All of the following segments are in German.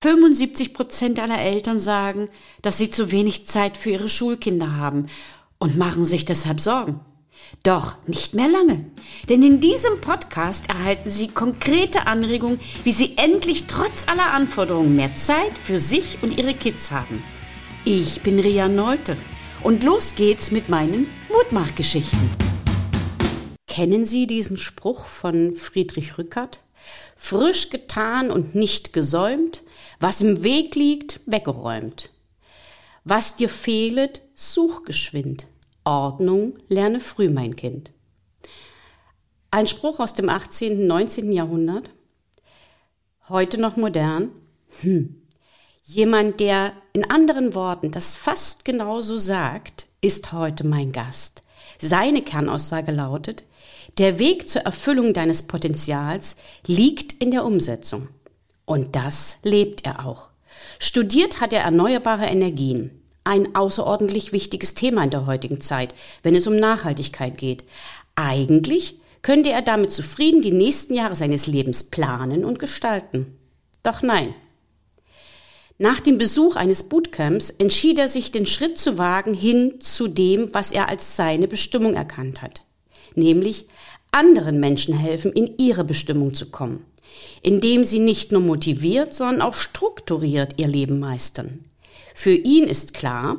75 Prozent aller Eltern sagen, dass sie zu wenig Zeit für ihre Schulkinder haben und machen sich deshalb Sorgen. Doch nicht mehr lange, denn in diesem Podcast erhalten Sie konkrete Anregungen, wie Sie endlich trotz aller Anforderungen mehr Zeit für sich und Ihre Kids haben. Ich bin Ria Neute und los geht's mit meinen Mutmachgeschichten. Kennen Sie diesen Spruch von Friedrich Rückert? Frisch getan und nicht gesäumt, was im Weg liegt, weggeräumt. Was dir fehlet, such geschwind. Ordnung lerne früh, mein Kind. Ein Spruch aus dem 18., 19. Jahrhundert. Heute noch modern. Hm. Jemand, der in anderen Worten das fast genauso sagt, ist heute mein Gast. Seine Kernaussage lautet, der Weg zur Erfüllung deines Potenzials liegt in der Umsetzung. Und das lebt er auch. Studiert hat er erneuerbare Energien. Ein außerordentlich wichtiges Thema in der heutigen Zeit, wenn es um Nachhaltigkeit geht. Eigentlich könnte er damit zufrieden die nächsten Jahre seines Lebens planen und gestalten. Doch nein. Nach dem Besuch eines Bootcamps entschied er sich, den Schritt zu wagen hin zu dem, was er als seine Bestimmung erkannt hat. Nämlich anderen Menschen helfen, in ihre Bestimmung zu kommen indem sie nicht nur motiviert, sondern auch strukturiert ihr Leben meistern. Für ihn ist klar,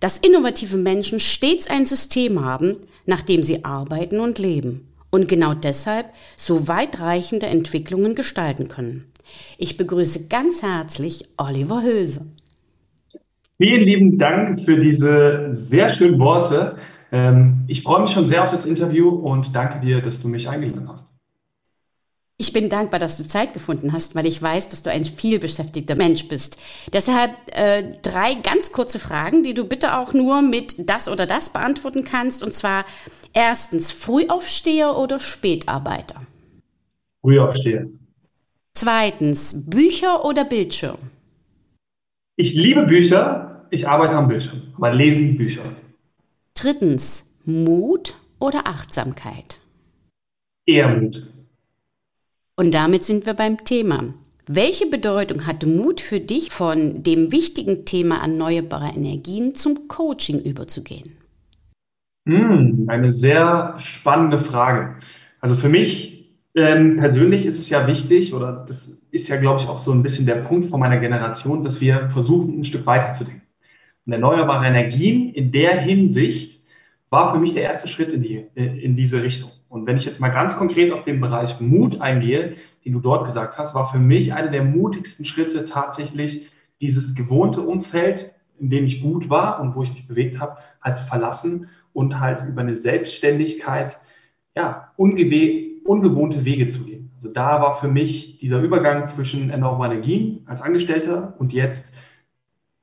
dass innovative Menschen stets ein System haben, nach dem sie arbeiten und leben und genau deshalb so weitreichende Entwicklungen gestalten können. Ich begrüße ganz herzlich Oliver Hülse. Vielen lieben Dank für diese sehr schönen Worte. Ähm, ich freue mich schon sehr auf das Interview und danke dir, dass du mich eingeladen hast. Ich bin dankbar, dass du Zeit gefunden hast, weil ich weiß, dass du ein vielbeschäftigter Mensch bist. Deshalb äh, drei ganz kurze Fragen, die du bitte auch nur mit das oder das beantworten kannst. Und zwar erstens, Frühaufsteher oder Spätarbeiter? Frühaufsteher. Zweitens, Bücher oder Bildschirm? Ich liebe Bücher, ich arbeite am Bildschirm, aber lesen Bücher. Drittens, Mut oder Achtsamkeit? Eher Mut. Und damit sind wir beim Thema. Welche Bedeutung hat Mut für dich, von dem wichtigen Thema erneuerbare Energien zum Coaching überzugehen? Hm, eine sehr spannende Frage. Also für mich ähm, persönlich ist es ja wichtig, oder das ist ja, glaube ich, auch so ein bisschen der Punkt von meiner Generation, dass wir versuchen, ein Stück weiterzudenken. Und erneuerbare Energien in der Hinsicht war für mich der erste Schritt in, die, in diese Richtung. Und wenn ich jetzt mal ganz konkret auf den Bereich Mut eingehe, den du dort gesagt hast, war für mich einer der mutigsten Schritte tatsächlich dieses gewohnte Umfeld, in dem ich gut war und wo ich mich bewegt habe, halt zu verlassen und halt über eine Selbstständigkeit, ja, ungewohnte Wege zu gehen. Also da war für mich dieser Übergang zwischen erneuerbaren Energien als Angestellter und jetzt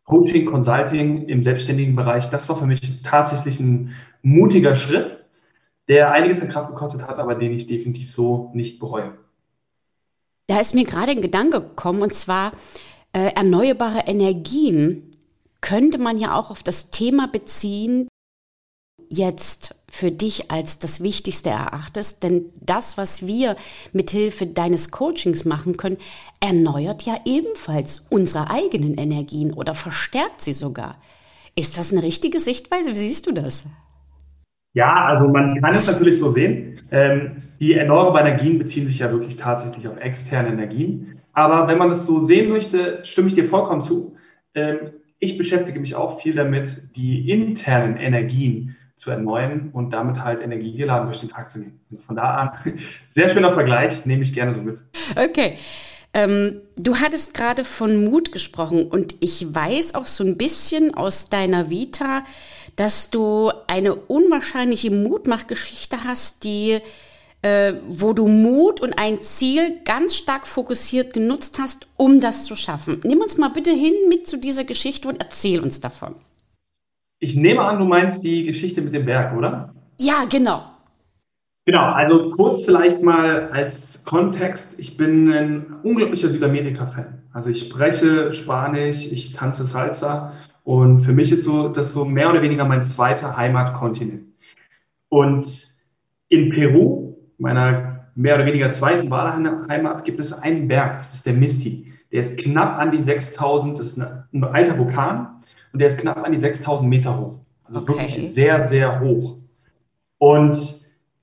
Coaching, Consulting im selbstständigen Bereich, das war für mich tatsächlich ein mutiger Schritt, der einiges an Kraft gekostet hat, aber den ich definitiv so nicht bereue. Da ist mir gerade ein Gedanke gekommen, und zwar äh, erneuerbare Energien könnte man ja auch auf das Thema beziehen, jetzt für dich als das Wichtigste erachtest, denn das, was wir mithilfe deines Coachings machen können, erneuert ja ebenfalls unsere eigenen Energien oder verstärkt sie sogar. Ist das eine richtige Sichtweise? Wie siehst du das? Ja, also man kann es natürlich so sehen. Ähm, die erneuerbaren Energien beziehen sich ja wirklich tatsächlich auf externe Energien. Aber wenn man es so sehen möchte, stimme ich dir vollkommen zu. Ähm, ich beschäftige mich auch viel damit, die internen Energien zu erneuern und damit halt energiegeladen durch den Tag zu nehmen. Also von da an, sehr schöner Vergleich, nehme ich gerne so mit. Okay. Ähm, du hattest gerade von Mut gesprochen und ich weiß auch so ein bisschen aus deiner Vita, dass du eine unwahrscheinliche Mutmachgeschichte hast, die äh, wo du Mut und ein Ziel ganz stark fokussiert genutzt hast, um das zu schaffen. Nimm uns mal bitte hin mit zu dieser Geschichte und erzähl uns davon. Ich nehme an, du meinst die Geschichte mit dem Berg, oder? Ja, genau. Genau, also kurz vielleicht mal als Kontext. Ich bin ein unglaublicher Südamerika-Fan. Also ich spreche Spanisch, ich tanze Salsa und für mich ist so das so mehr oder weniger mein zweiter Heimatkontinent. Und in Peru, meiner mehr oder weniger zweiten Wahlheimat gibt es einen Berg, das ist der Misty. Der ist knapp an die 6000, das ist ein alter Vulkan und der ist knapp an die 6000 Meter hoch. Also okay. wirklich sehr, sehr hoch. Und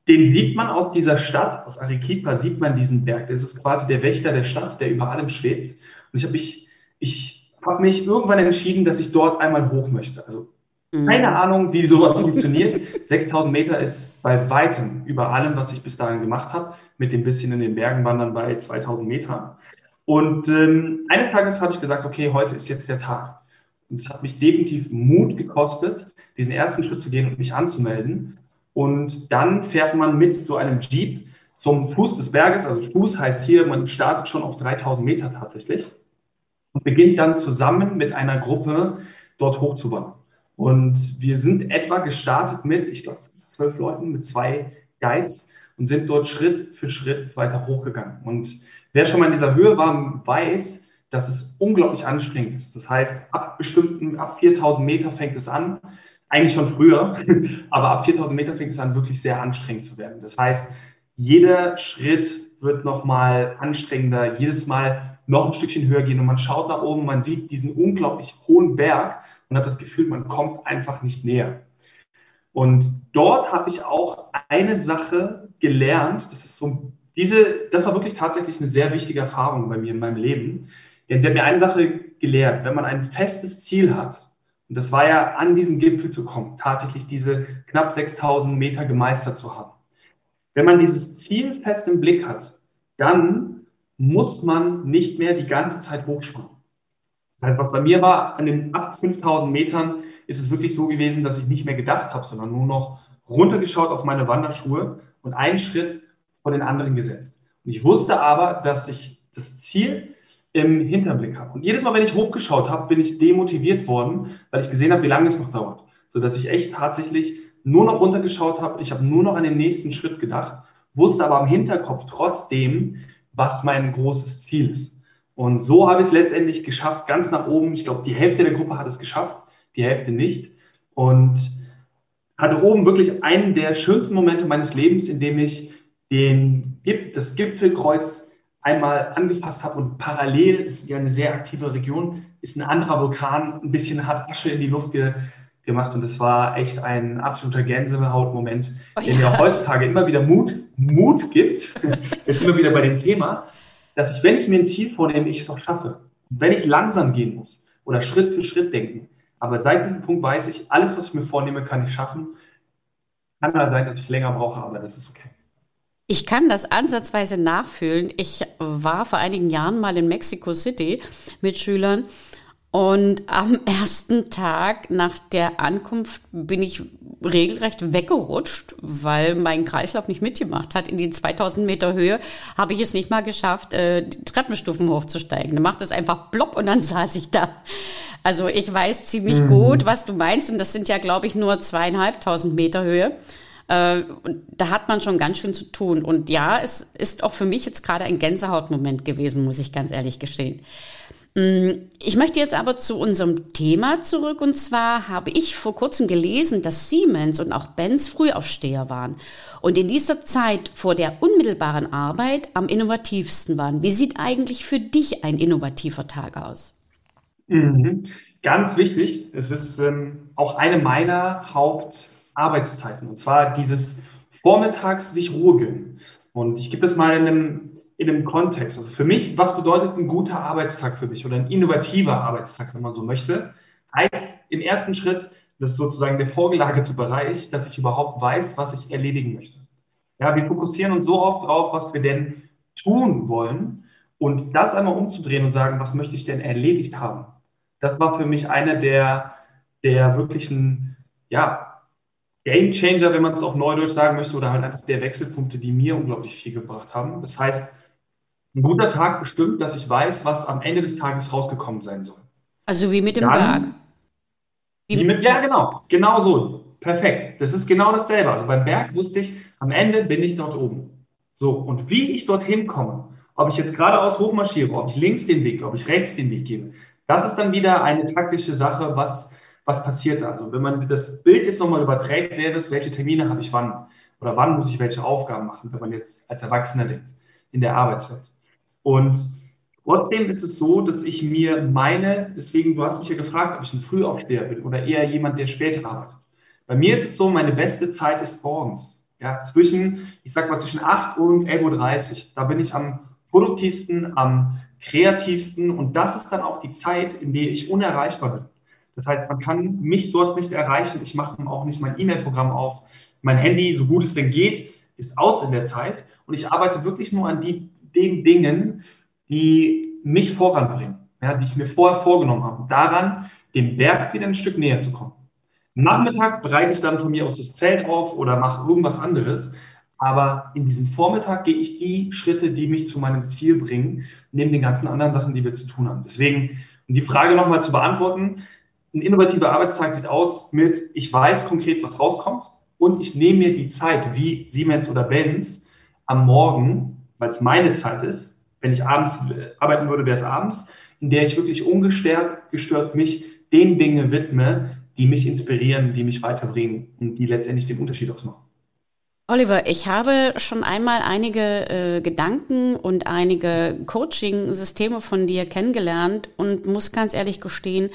den sieht man aus dieser Stadt, aus Arequipa sieht man diesen Berg. Das ist quasi der Wächter der Stadt, der über allem schwebt. Und ich habe mich, ich habe mich irgendwann entschieden, dass ich dort einmal hoch möchte. Also mhm. keine Ahnung, wie sowas funktioniert. 6000 Meter ist bei weitem über allem, was ich bis dahin gemacht habe. Mit dem bisschen in den Bergen wandern bei 2000 Metern. Und ähm, eines Tages habe ich gesagt, okay, heute ist jetzt der Tag. Und es hat mich definitiv Mut gekostet, diesen ersten Schritt zu gehen und mich anzumelden. Und dann fährt man mit so einem Jeep zum Fuß des Berges. Also Fuß heißt hier, man startet schon auf 3000 Meter tatsächlich und beginnt dann zusammen mit einer Gruppe dort hochzuwandern. Und wir sind etwa gestartet mit, ich glaube, zwölf Leuten, mit zwei Guides und sind dort Schritt für Schritt weiter hochgegangen. Und Wer schon mal in dieser Höhe war, weiß, dass es unglaublich anstrengend ist. Das heißt, ab bestimmten, ab 4000 Meter fängt es an, eigentlich schon früher, aber ab 4000 Meter fängt es an, wirklich sehr anstrengend zu werden. Das heißt, jeder Schritt wird nochmal anstrengender, jedes Mal noch ein Stückchen höher gehen und man schaut nach oben, man sieht diesen unglaublich hohen Berg und hat das Gefühl, man kommt einfach nicht näher. Und dort habe ich auch eine Sache gelernt, das ist so diese, das war wirklich tatsächlich eine sehr wichtige Erfahrung bei mir in meinem Leben. Denn sie hat mir eine Sache gelehrt, wenn man ein festes Ziel hat, und das war ja an diesen Gipfel zu kommen, tatsächlich diese knapp 6000 Meter gemeistert zu haben. Wenn man dieses Ziel fest im Blick hat, dann muss man nicht mehr die ganze Zeit hochschauen. Das heißt, was bei mir war, an den ab 5000 Metern ist es wirklich so gewesen, dass ich nicht mehr gedacht habe, sondern nur noch runtergeschaut auf meine Wanderschuhe und einen Schritt vor den anderen gesetzt. Und ich wusste aber, dass ich das Ziel im Hinterblick habe. Und jedes Mal, wenn ich hochgeschaut habe, bin ich demotiviert worden, weil ich gesehen habe, wie lange es noch dauert. Sodass ich echt tatsächlich nur noch runtergeschaut habe. Ich habe nur noch an den nächsten Schritt gedacht, wusste aber im Hinterkopf trotzdem, was mein großes Ziel ist. Und so habe ich es letztendlich geschafft, ganz nach oben. Ich glaube, die Hälfte der Gruppe hat es geschafft, die Hälfte nicht. Und hatte oben wirklich einen der schönsten Momente meines Lebens, in dem ich den, das Gipfelkreuz einmal angefasst habe und parallel, das ist ja eine sehr aktive Region, ist ein anderer Vulkan ein bisschen hat Asche in die Luft ge, gemacht und das war echt ein absoluter Gänsehautmoment, oh, der mir heutzutage immer wieder Mut, Mut gibt, jetzt immer wieder bei dem Thema, dass ich, wenn ich mir ein Ziel vornehme, ich es auch schaffe. wenn ich langsam gehen muss oder Schritt für Schritt denken, aber seit diesem Punkt weiß ich, alles, was ich mir vornehme, kann ich schaffen. Kann mal sein, dass ich länger brauche, aber das ist okay. Ich kann das ansatzweise nachfühlen. Ich war vor einigen Jahren mal in Mexico City mit Schülern und am ersten Tag nach der Ankunft bin ich regelrecht weggerutscht, weil mein Kreislauf nicht mitgemacht hat. In die 2000 Meter Höhe habe ich es nicht mal geschafft, äh, die Treppenstufen hochzusteigen. Da macht es einfach plopp und dann saß ich da. Also ich weiß ziemlich mhm. gut, was du meinst und das sind ja, glaube ich, nur zweieinhalbtausend Meter Höhe. Äh, da hat man schon ganz schön zu tun. Und ja, es ist auch für mich jetzt gerade ein Gänsehautmoment gewesen, muss ich ganz ehrlich gestehen. Mm, ich möchte jetzt aber zu unserem Thema zurück. Und zwar habe ich vor kurzem gelesen, dass Siemens und auch Benz Frühaufsteher waren und in dieser Zeit vor der unmittelbaren Arbeit am innovativsten waren. Wie sieht eigentlich für dich ein innovativer Tag aus? Mhm. Ganz wichtig, es ist ähm, auch eine meiner Haupt- Arbeitszeiten. Und zwar dieses Vormittags sich Ruhe gönnen. Und ich gebe das mal in einem, in einem Kontext. Also für mich, was bedeutet ein guter Arbeitstag für mich oder ein innovativer Arbeitstag, wenn man so möchte? Heißt im ersten Schritt, das ist sozusagen der vorgelagerte Bereich, dass ich überhaupt weiß, was ich erledigen möchte. Ja, wir fokussieren uns so oft drauf, was wir denn tun wollen und das einmal umzudrehen und sagen, was möchte ich denn erledigt haben? Das war für mich einer der, der wirklichen, ja, Game Changer, wenn man es auf Neudeutsch sagen möchte, oder halt einfach der Wechselpunkte, die mir unglaublich viel gebracht haben. Das heißt, ein guter Tag bestimmt, dass ich weiß, was am Ende des Tages rausgekommen sein soll. Also wie mit dem Berg. Wie mit, ja, genau. Genau so. Perfekt. Das ist genau dasselbe. Also beim Berg wusste ich, am Ende bin ich dort oben. So, und wie ich dorthin komme, ob ich jetzt geradeaus hochmarschiere, ob ich links den Weg, ob ich rechts den Weg gebe, das ist dann wieder eine taktische Sache, was was passiert also? Wenn man das Bild jetzt nochmal überträgt, wäre es, welche Termine habe ich wann? Oder wann muss ich welche Aufgaben machen, wenn man jetzt als Erwachsener denkt, in der Arbeitswelt. Und trotzdem ist es so, dass ich mir meine, deswegen, du hast mich ja gefragt, ob ich ein Frühaufsteher bin oder eher jemand, der später arbeitet. Bei mir ist es so, meine beste Zeit ist morgens. Ja, zwischen, ich sag mal, zwischen 8 und 11.30 Uhr. Da bin ich am produktivsten, am kreativsten und das ist dann auch die Zeit, in der ich unerreichbar bin. Das heißt, man kann mich dort nicht erreichen. Ich mache auch nicht mein E-Mail-Programm auf. Mein Handy, so gut es denn geht, ist aus in der Zeit. Und ich arbeite wirklich nur an die, den Dingen, die mich voranbringen, ja, die ich mir vorher vorgenommen habe. Daran, dem Berg wieder ein Stück näher zu kommen. Nachmittag bereite ich dann von mir aus das Zelt auf oder mache irgendwas anderes. Aber in diesem Vormittag gehe ich die Schritte, die mich zu meinem Ziel bringen, neben den ganzen anderen Sachen, die wir zu tun haben. Deswegen, um die Frage nochmal zu beantworten, ein innovativer Arbeitstag sieht aus mit, ich weiß konkret, was rauskommt und ich nehme mir die Zeit, wie Siemens oder Benz, am Morgen, weil es meine Zeit ist, wenn ich abends arbeiten würde, wäre es abends, in der ich wirklich ungestört gestört mich den Dingen widme, die mich inspirieren, die mich weiterbringen und die letztendlich den Unterschied ausmachen. Oliver, ich habe schon einmal einige äh, Gedanken und einige Coaching-Systeme von dir kennengelernt und muss ganz ehrlich gestehen,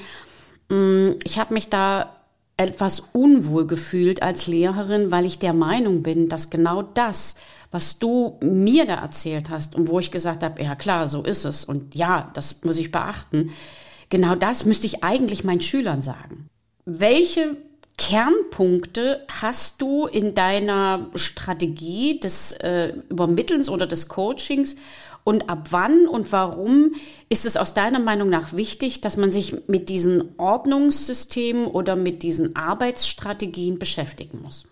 Mm, ich habe mich da etwas unwohl gefühlt als Lehrerin, weil ich der Meinung bin, dass genau das, was du mir da erzählt hast und wo ich gesagt habe, ja klar, so ist es und ja, das muss ich beachten, genau das müsste ich eigentlich meinen Schülern sagen. Welche Kernpunkte hast du in deiner Strategie des äh, Übermittelns oder des Coachings und ab wann und warum ist es aus deiner Meinung nach wichtig, dass man sich mit diesen Ordnungssystemen oder mit diesen Arbeitsstrategien beschäftigen muss?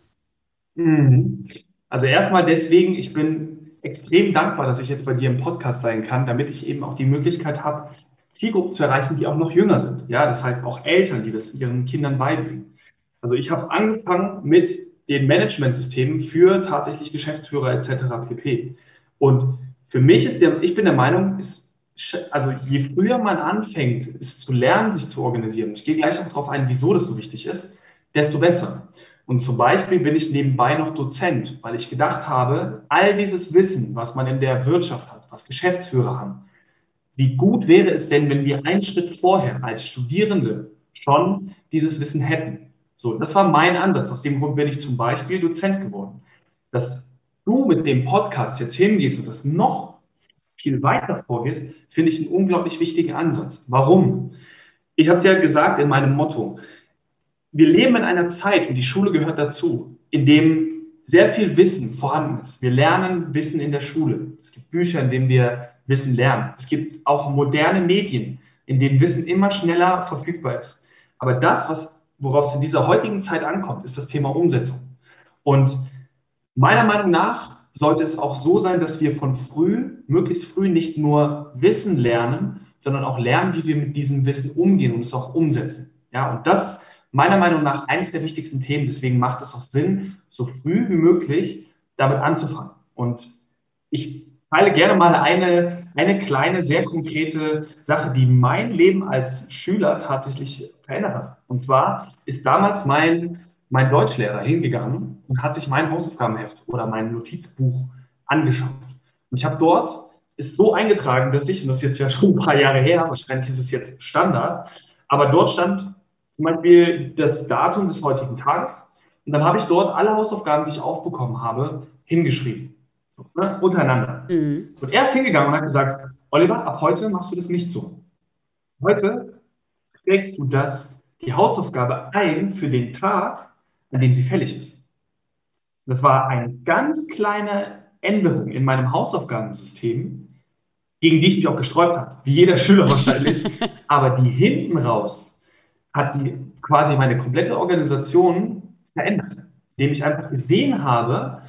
Mhm. Also erstmal deswegen, ich bin extrem dankbar, dass ich jetzt bei dir im Podcast sein kann, damit ich eben auch die Möglichkeit habe, Zielgruppen zu erreichen, die auch noch jünger sind. Ja, das heißt auch Eltern, die das ihren Kindern beibringen. Also ich habe angefangen mit den Managementsystemen für tatsächlich Geschäftsführer etc. pp. Und für mich ist der, ich bin der Meinung, ist, also je früher man anfängt, es zu lernen, sich zu organisieren, ich gehe gleich auch darauf ein, wieso das so wichtig ist, desto besser. Und zum Beispiel bin ich nebenbei noch Dozent, weil ich gedacht habe, all dieses Wissen, was man in der Wirtschaft hat, was Geschäftsführer haben, wie gut wäre es denn, wenn wir einen Schritt vorher als Studierende schon dieses Wissen hätten? So, das war mein Ansatz. Aus dem Grund bin ich zum Beispiel Dozent geworden. Das du mit dem Podcast jetzt hingehst und das noch viel weiter vorgehst, finde ich einen unglaublich wichtigen Ansatz. Warum? Ich habe es ja gesagt in meinem Motto. Wir leben in einer Zeit, und die Schule gehört dazu, in dem sehr viel Wissen vorhanden ist. Wir lernen Wissen in der Schule. Es gibt Bücher, in denen wir Wissen lernen. Es gibt auch moderne Medien, in denen Wissen immer schneller verfügbar ist. Aber das, was, worauf es in dieser heutigen Zeit ankommt, ist das Thema Umsetzung. Und Meiner Meinung nach sollte es auch so sein, dass wir von früh, möglichst früh nicht nur Wissen lernen, sondern auch lernen, wie wir mit diesem Wissen umgehen und es auch umsetzen. Ja, und das meiner Meinung nach eines der wichtigsten Themen. Deswegen macht es auch Sinn, so früh wie möglich damit anzufangen. Und ich teile gerne mal eine, eine kleine, sehr konkrete Sache, die mein Leben als Schüler tatsächlich verändert hat. Und zwar ist damals mein mein Deutschlehrer hingegangen und hat sich mein Hausaufgabenheft oder mein Notizbuch angeschaut. Und ich habe dort, ist so eingetragen, dass ich, und das ist jetzt ja schon ein paar Jahre her, wahrscheinlich ist es jetzt Standard, aber dort stand zum Beispiel das Datum des heutigen Tages und dann habe ich dort alle Hausaufgaben, die ich aufbekommen habe, hingeschrieben. So, ne, untereinander. Mhm. Und er ist hingegangen und hat gesagt, Oliver, ab heute machst du das nicht so. Heute trägst du das, die Hausaufgabe ein für den Tag, an dem sie fällig ist. Das war eine ganz kleine Änderung in meinem Hausaufgabensystem, gegen die ich mich auch gesträubt habe, wie jeder Schüler wahrscheinlich. Aber die hinten raus hat die quasi meine komplette Organisation verändert, indem ich einfach gesehen habe,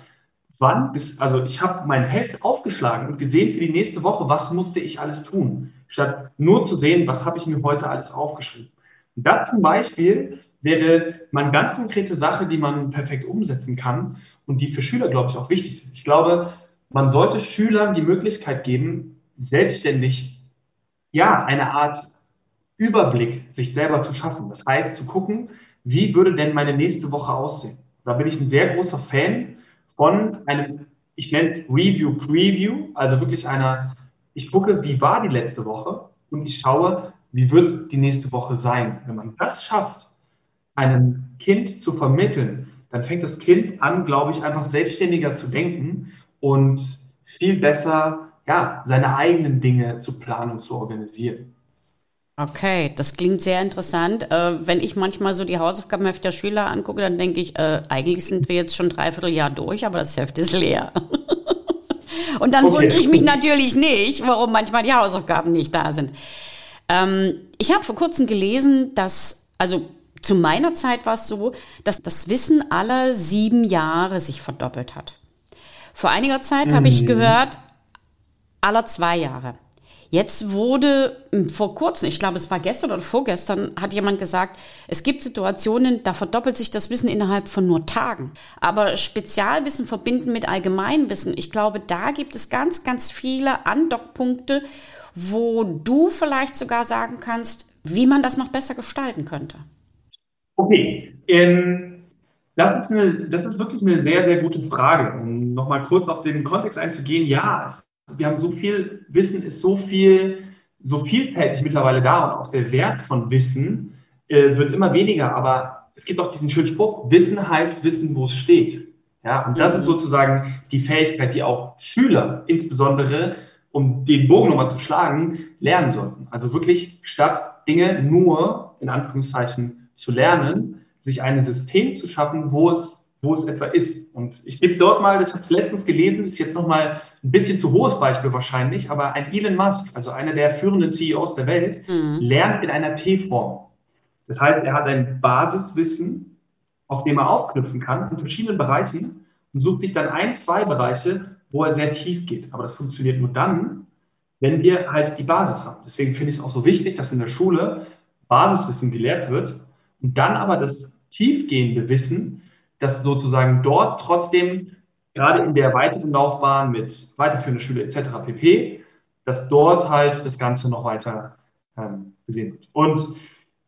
wann bis, also ich habe mein Heft aufgeschlagen und gesehen für die nächste Woche, was musste ich alles tun, statt nur zu sehen, was habe ich mir heute alles aufgeschrieben. Und das zum Beispiel wäre mal eine ganz konkrete Sache, die man perfekt umsetzen kann und die für Schüler, glaube ich, auch wichtig sind. Ich glaube, man sollte Schülern die Möglichkeit geben, selbstständig, ja, eine Art Überblick sich selber zu schaffen. Das heißt, zu gucken, wie würde denn meine nächste Woche aussehen? Da bin ich ein sehr großer Fan von einem, ich nenne es Review Preview, also wirklich einer, ich gucke, wie war die letzte Woche und ich schaue, wie wird die nächste Woche sein. Wenn man das schafft, einem Kind zu vermitteln, dann fängt das Kind an, glaube ich, einfach selbstständiger zu denken und viel besser ja, seine eigenen Dinge zu planen und zu organisieren. Okay, das klingt sehr interessant. Äh, wenn ich manchmal so die Hausaufgaben der Schüler angucke, dann denke ich, äh, eigentlich sind wir jetzt schon dreiviertel Jahr durch, aber das Heft ist leer. Und dann okay. wundere ich mich natürlich nicht, warum manchmal die Hausaufgaben nicht da sind. Ähm, ich habe vor kurzem gelesen, dass, also zu meiner Zeit war es so, dass das Wissen aller sieben Jahre sich verdoppelt hat. Vor einiger Zeit mhm. habe ich mhm. gehört, aller zwei Jahre. Jetzt wurde hm, vor kurzem, ich glaube, es war gestern oder vorgestern, hat jemand gesagt, es gibt Situationen, da verdoppelt sich das Wissen innerhalb von nur Tagen. Aber Spezialwissen verbinden mit Allgemeinwissen, ich glaube, da gibt es ganz, ganz viele Andockpunkte, wo du vielleicht sogar sagen kannst, wie man das noch besser gestalten könnte. Okay, ähm, das, ist eine, das ist wirklich eine sehr, sehr gute Frage. Um nochmal kurz auf den Kontext einzugehen, ja, es wir haben so viel, Wissen ist so viel, so vielfältig mittlerweile da und auch der Wert von Wissen äh, wird immer weniger. Aber es gibt auch diesen schönen Spruch, Wissen heißt Wissen, wo es steht. Ja, und das ist mhm. sozusagen die Fähigkeit, die auch Schüler insbesondere, um den Bogen nochmal zu schlagen, lernen sollten. Also wirklich statt Dinge nur in Anführungszeichen zu lernen, sich ein System zu schaffen, wo es wo es etwa ist. Und ich gebe dort mal, ich habe es letztens gelesen, ist jetzt nochmal ein bisschen zu hohes Beispiel wahrscheinlich, aber ein Elon Musk, also einer der führenden CEOs der Welt, mhm. lernt in einer T-Form. Das heißt, er hat ein Basiswissen, auf dem er aufknüpfen kann in verschiedenen Bereichen und sucht sich dann ein, zwei Bereiche, wo er sehr tief geht. Aber das funktioniert nur dann, wenn wir halt die Basis haben. Deswegen finde ich es auch so wichtig, dass in der Schule Basiswissen gelehrt wird und dann aber das tiefgehende Wissen dass sozusagen dort trotzdem gerade in der weiteren Laufbahn mit weiterführender Schule etc. pp, dass dort halt das Ganze noch weiter ähm, gesehen wird. Und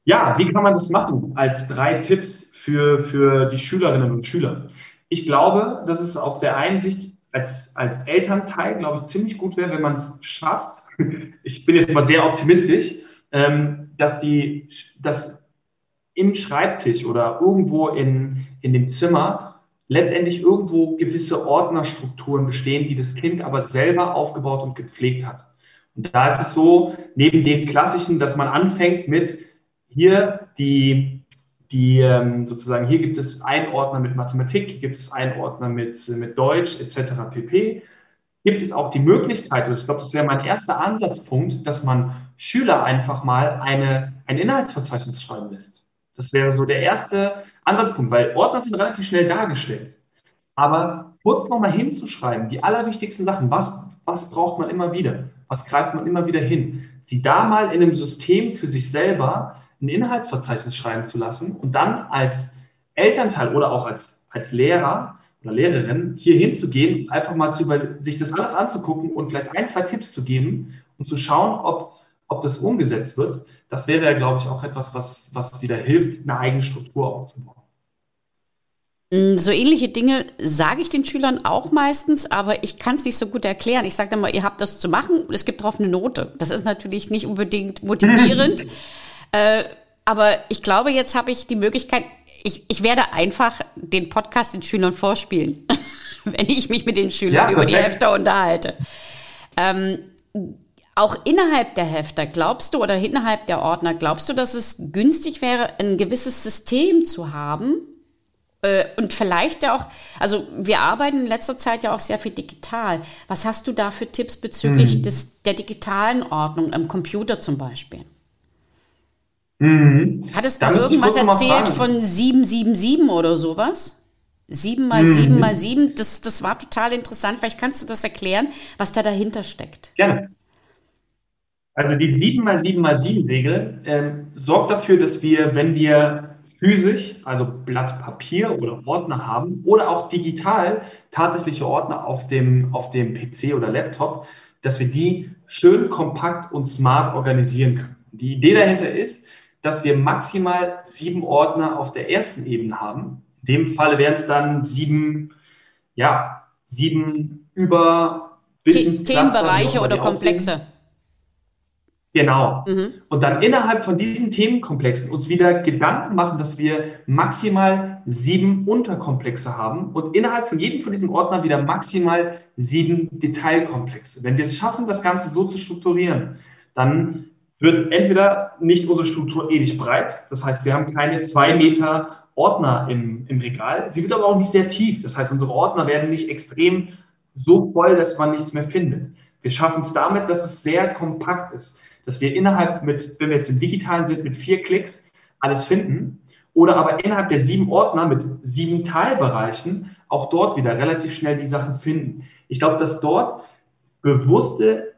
ja, wie kann man das machen als drei Tipps für, für die Schülerinnen und Schüler? Ich glaube, dass es auf der einen Sicht als, als Elternteil, glaube ich, ziemlich gut wäre, wenn man es schafft. Ich bin jetzt mal sehr optimistisch, ähm, dass die, dass im Schreibtisch oder irgendwo in, in dem Zimmer letztendlich irgendwo gewisse Ordnerstrukturen bestehen, die das Kind aber selber aufgebaut und gepflegt hat. Und da ist es so, neben dem Klassischen, dass man anfängt mit hier die, die ähm, sozusagen, hier gibt es einen Ordner mit Mathematik, hier gibt es einen Ordner mit, mit Deutsch etc. pp. Gibt es auch die Möglichkeit, und ich glaube, das wäre mein erster Ansatzpunkt, dass man Schüler einfach mal eine, ein Inhaltsverzeichnis schreiben lässt. Das wäre so der erste Ansatzpunkt, weil Ordner sind relativ schnell dargestellt. Aber kurz nochmal hinzuschreiben, die allerwichtigsten Sachen, was, was braucht man immer wieder? Was greift man immer wieder hin? Sie da mal in einem System für sich selber ein Inhaltsverzeichnis schreiben zu lassen und dann als Elternteil oder auch als, als Lehrer oder Lehrerin hier hinzugehen, einfach mal zu über, sich das alles anzugucken und vielleicht ein, zwei Tipps zu geben und zu schauen, ob ob das umgesetzt wird, das wäre, ja, glaube ich, auch etwas, was, was wieder hilft, eine eigene Struktur aufzubauen. Mm, so ähnliche Dinge sage ich den Schülern auch meistens, aber ich kann es nicht so gut erklären. Ich sage dann mal, ihr habt das zu machen, es gibt darauf eine Note. Das ist natürlich nicht unbedingt motivierend. äh, aber ich glaube, jetzt habe ich die Möglichkeit, ich, ich werde einfach den Podcast den Schülern vorspielen, wenn ich mich mit den Schülern ja, über die Hefte unterhalte. Ähm, auch innerhalb der Hefter, glaubst du, oder innerhalb der Ordner, glaubst du, dass es günstig wäre, ein gewisses System zu haben? Äh, und vielleicht ja auch, also wir arbeiten in letzter Zeit ja auch sehr viel digital. Was hast du da für Tipps bezüglich mhm. des, der digitalen Ordnung am Computer zum Beispiel? Mhm. Hat es da irgendwas erzählt von 777 oder sowas? 7 mal 7 mhm. mal 7, das, das war total interessant. Vielleicht kannst du das erklären, was da dahinter steckt. Gerne. Also die 7 x 7 x 7 Regel ähm, sorgt dafür, dass wir, wenn wir physisch, also Blatt Papier oder Ordner haben oder auch digital tatsächliche Ordner auf dem, auf dem PC oder Laptop, dass wir die schön kompakt und smart organisieren können. Die Idee dahinter ist, dass wir maximal sieben Ordner auf der ersten Ebene haben. In dem Fall wären es dann sieben ja, sieben über Themenbereiche oder Komplexe. Aussehen. Genau. Mhm. Und dann innerhalb von diesen Themenkomplexen uns wieder Gedanken machen, dass wir maximal sieben Unterkomplexe haben und innerhalb von jedem von diesen Ordnern wieder maximal sieben Detailkomplexe. Wenn wir es schaffen, das Ganze so zu strukturieren, dann wird entweder nicht unsere Struktur ewig breit, das heißt, wir haben keine zwei Meter Ordner im, im Regal, sie wird aber auch nicht sehr tief, das heißt, unsere Ordner werden nicht extrem so voll, dass man nichts mehr findet. Wir schaffen es damit, dass es sehr kompakt ist dass wir innerhalb mit, wenn wir jetzt im Digitalen sind, mit vier Klicks alles finden oder aber innerhalb der sieben Ordner mit sieben Teilbereichen auch dort wieder relativ schnell die Sachen finden. Ich glaube, dass dort bewusste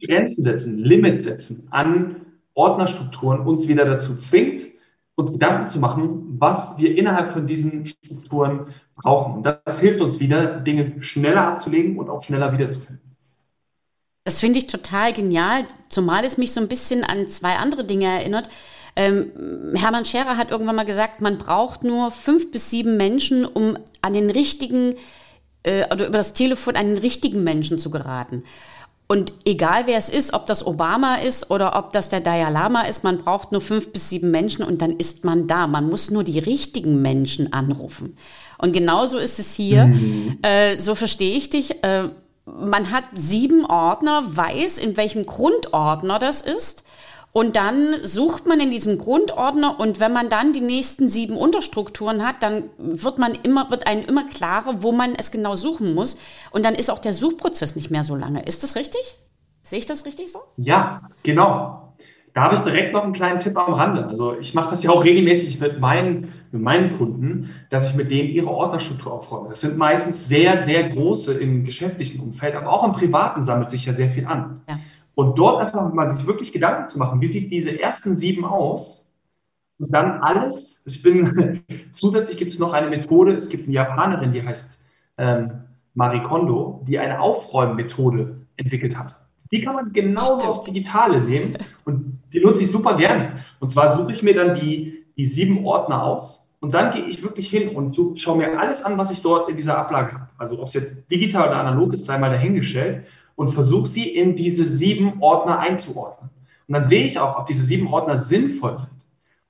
Grenzen setzen, Limits setzen an Ordnerstrukturen uns wieder dazu zwingt, uns Gedanken zu machen, was wir innerhalb von diesen Strukturen brauchen. Und das hilft uns wieder, Dinge schneller abzulegen und auch schneller wiederzufinden. Das finde ich total genial, zumal es mich so ein bisschen an zwei andere Dinge erinnert. Ähm, Hermann Scherer hat irgendwann mal gesagt, man braucht nur fünf bis sieben Menschen, um an den richtigen äh, oder über das Telefon an den richtigen Menschen zu geraten. Und egal wer es ist, ob das Obama ist oder ob das der Dalai Lama ist, man braucht nur fünf bis sieben Menschen und dann ist man da. Man muss nur die richtigen Menschen anrufen. Und genauso ist es hier. Mhm. Äh, so verstehe ich dich. Äh, man hat sieben Ordner, weiß, in welchem Grundordner das ist. Und dann sucht man in diesem Grundordner und wenn man dann die nächsten sieben Unterstrukturen hat, dann wird man immer, wird einem immer klarer, wo man es genau suchen muss. Und dann ist auch der Suchprozess nicht mehr so lange. Ist das richtig? Sehe ich das richtig so? Ja, genau. Da habe ich direkt noch einen kleinen Tipp am Rande. Also ich mache das ja auch regelmäßig mit meinen, mit meinen Kunden, dass ich mit denen ihre Ordnerstruktur aufräume. Das sind meistens sehr, sehr große im geschäftlichen Umfeld, aber auch im privaten sammelt sich ja sehr viel an. Ja. Und dort einfach mal sich wirklich Gedanken zu machen, wie sieht diese ersten sieben aus? Und dann alles, ich bin, zusätzlich gibt es noch eine Methode, es gibt eine Japanerin, die heißt ähm, Marie Kondo, die eine Aufräummethode entwickelt hat. Die kann man genauso aufs Digitale nehmen und die nutze ich super gerne. Und zwar suche ich mir dann die, die sieben Ordner aus und dann gehe ich wirklich hin und schaue mir alles an, was ich dort in dieser Ablage habe. Also ob es jetzt digital oder analog ist, sei mal dahingestellt und versuche sie in diese sieben Ordner einzuordnen. Und dann sehe ich auch, ob diese sieben Ordner sinnvoll sind.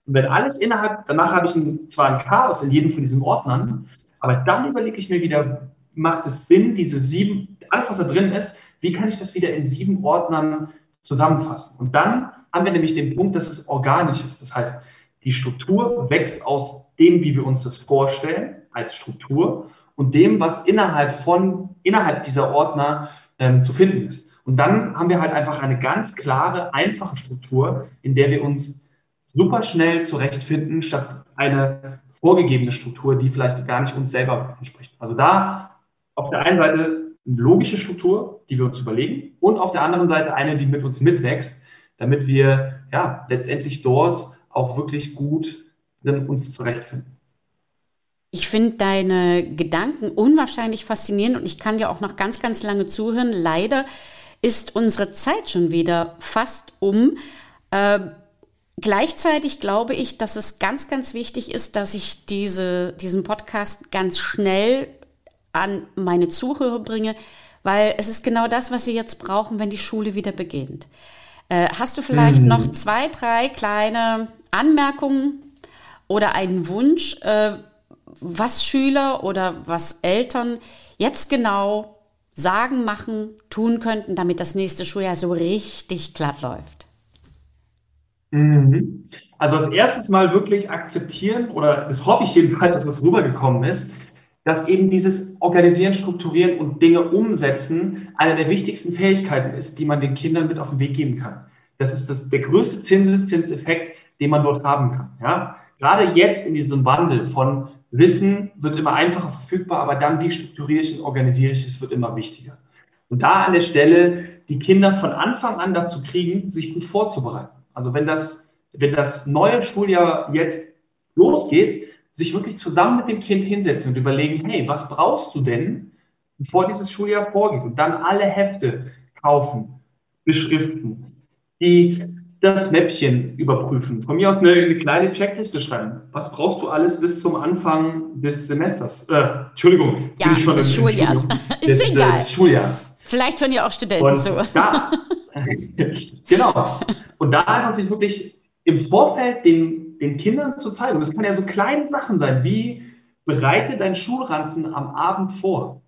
Und wenn alles innerhalb, danach habe ich ein, zwar ein Chaos in jedem von diesen Ordnern, aber dann überlege ich mir wieder, macht es Sinn, diese sieben, alles was da drin ist, wie kann ich das wieder in sieben Ordnern zusammenfassen? Und dann haben wir nämlich den Punkt, dass es organisch ist. Das heißt, die Struktur wächst aus dem, wie wir uns das vorstellen als Struktur und dem, was innerhalb von, innerhalb dieser Ordner ähm, zu finden ist. Und dann haben wir halt einfach eine ganz klare, einfache Struktur, in der wir uns super schnell zurechtfinden, statt eine vorgegebene Struktur, die vielleicht gar nicht uns selber entspricht. Also da auf der einen Seite logische Struktur, die wir uns überlegen, und auf der anderen Seite eine, die mit uns mitwächst, damit wir ja letztendlich dort auch wirklich gut uns zurechtfinden. Ich finde deine Gedanken unwahrscheinlich faszinierend und ich kann dir auch noch ganz, ganz lange zuhören. Leider ist unsere Zeit schon wieder fast um. Äh, gleichzeitig glaube ich, dass es ganz, ganz wichtig ist, dass ich diese, diesen Podcast ganz schnell an meine Zuhörer bringe, weil es ist genau das, was sie jetzt brauchen, wenn die Schule wieder beginnt. Äh, hast du vielleicht mhm. noch zwei, drei kleine Anmerkungen oder einen Wunsch, äh, was Schüler oder was Eltern jetzt genau sagen, machen, tun könnten, damit das nächste Schuljahr so richtig glatt läuft? Mhm. Also als erstes mal wirklich akzeptieren, oder das hoffe ich jedenfalls, dass das rübergekommen ist, dass eben dieses Organisieren, Strukturieren und Dinge umsetzen eine der wichtigsten Fähigkeiten ist, die man den Kindern mit auf den Weg geben kann. Das ist das, der größte Zinseszinseffekt, den man dort haben kann. Ja? Gerade jetzt in diesem Wandel von Wissen wird immer einfacher verfügbar, aber dann, wie strukturiere ich und organisiere ich es, wird immer wichtiger. Und da an der Stelle die Kinder von Anfang an dazu kriegen, sich gut vorzubereiten. Also wenn das, wenn das neue Schuljahr jetzt losgeht, sich wirklich zusammen mit dem Kind hinsetzen und überlegen, hey, was brauchst du denn, bevor dieses Schuljahr vorgeht? Und dann alle Hefte kaufen, beschriften, die das Mäppchen überprüfen. Von mir aus eine, eine, kleine Checkliste schreiben. Was brauchst du alles bis zum Anfang des Semesters? Äh, Entschuldigung, ja, des im, Schuljahrs. Ist des, egal. Des Schuljahrs. Vielleicht hören ja auch Studenten Und zu. Da, genau. Und da einfach sich wirklich im Vorfeld den, den Kindern zu zeigen. Und das kann ja so kleine Sachen sein, wie bereite dein Schulranzen am Abend vor.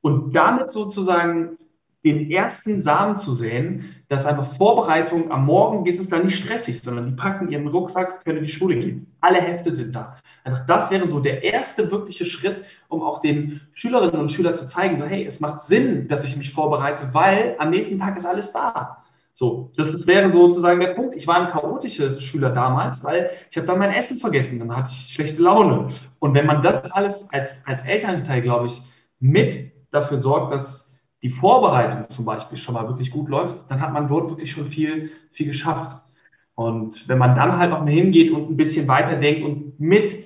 Und damit sozusagen den ersten Samen zu säen, dass einfach Vorbereitung am Morgen ist es dann nicht stressig, sondern die packen ihren Rucksack, können in die Schule gehen. Alle Hefte sind da. Einfach das wäre so der erste wirkliche Schritt, um auch den Schülerinnen und Schülern zu zeigen, so hey, es macht Sinn, dass ich mich vorbereite, weil am nächsten Tag ist alles da. So, das ist, wäre sozusagen der Punkt. Ich war ein chaotischer Schüler damals, weil ich habe dann mein Essen vergessen, dann hatte ich schlechte Laune. Und wenn man das alles als, als Elternteil, glaube ich, mit dafür sorgt, dass die Vorbereitung zum Beispiel schon mal wirklich gut läuft, dann hat man dort wirklich schon viel, viel geschafft. Und wenn man dann halt noch mal hingeht und ein bisschen weiterdenkt und mit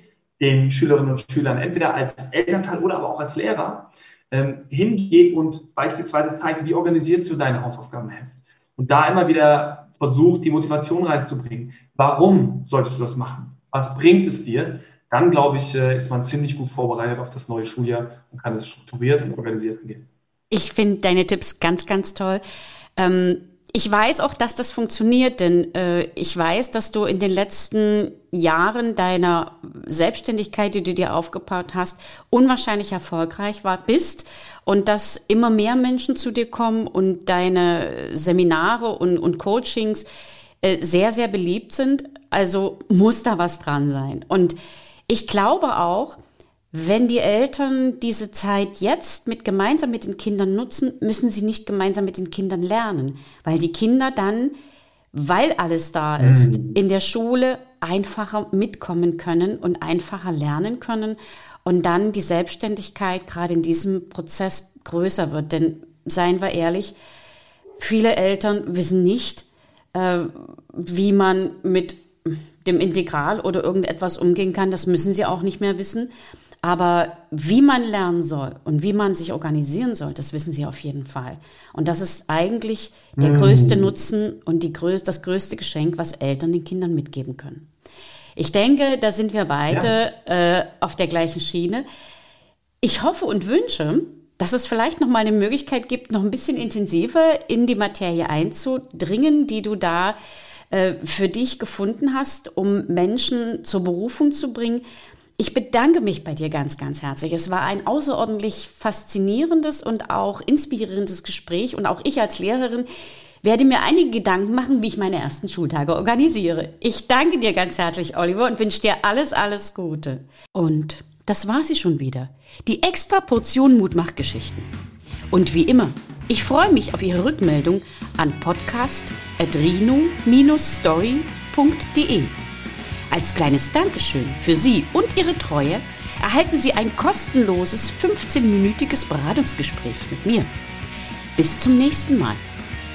den Schülerinnen und Schülern, entweder als Elternteil oder aber auch als Lehrer, ähm, hingeht und beispielsweise zeigt, wie organisierst du deine Hausaufgabenheft. Und da immer wieder versucht, die Motivation reinzubringen. Warum solltest du das machen? Was bringt es dir? Dann, glaube ich, äh, ist man ziemlich gut vorbereitet auf das neue Schuljahr und kann es strukturiert und organisiert angehen. Ich finde deine Tipps ganz, ganz toll. Ähm, ich weiß auch, dass das funktioniert, denn äh, ich weiß, dass du in den letzten Jahren deiner Selbstständigkeit, die du dir aufgebaut hast, unwahrscheinlich erfolgreich war, bist und dass immer mehr Menschen zu dir kommen und deine Seminare und, und Coachings äh, sehr, sehr beliebt sind. Also muss da was dran sein. Und ich glaube auch, wenn die Eltern diese Zeit jetzt mit gemeinsam mit den Kindern nutzen, müssen sie nicht gemeinsam mit den Kindern lernen, weil die Kinder dann, weil alles da ist, mhm. in der Schule einfacher mitkommen können und einfacher lernen können und dann die Selbstständigkeit gerade in diesem Prozess größer wird. Denn seien wir ehrlich, viele Eltern wissen nicht, äh, wie man mit dem Integral oder irgendetwas umgehen kann. Das müssen sie auch nicht mehr wissen. Aber wie man lernen soll und wie man sich organisieren soll, das wissen sie auf jeden Fall. Und das ist eigentlich der mm. größte Nutzen und die größ das größte Geschenk, was Eltern den Kindern mitgeben können. Ich denke, da sind wir beide ja. äh, auf der gleichen Schiene. Ich hoffe und wünsche, dass es vielleicht noch mal eine Möglichkeit gibt, noch ein bisschen intensiver in die Materie einzudringen, die du da äh, für dich gefunden hast, um Menschen zur Berufung zu bringen ich bedanke mich bei dir ganz, ganz herzlich. Es war ein außerordentlich faszinierendes und auch inspirierendes Gespräch und auch ich als Lehrerin werde mir einige Gedanken machen, wie ich meine ersten Schultage organisiere. Ich danke dir ganz herzlich, Oliver, und wünsche dir alles, alles Gute. Und das war sie schon wieder. Die extra Portion Mutmachgeschichten. Und wie immer, ich freue mich auf Ihre Rückmeldung an podcast.rino-story.de. Als kleines Dankeschön für Sie und Ihre Treue erhalten Sie ein kostenloses 15-minütiges Beratungsgespräch mit mir. Bis zum nächsten Mal.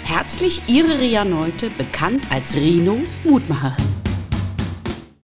Herzlich Ihre Ria Neute, bekannt als Rino Mutmacherin.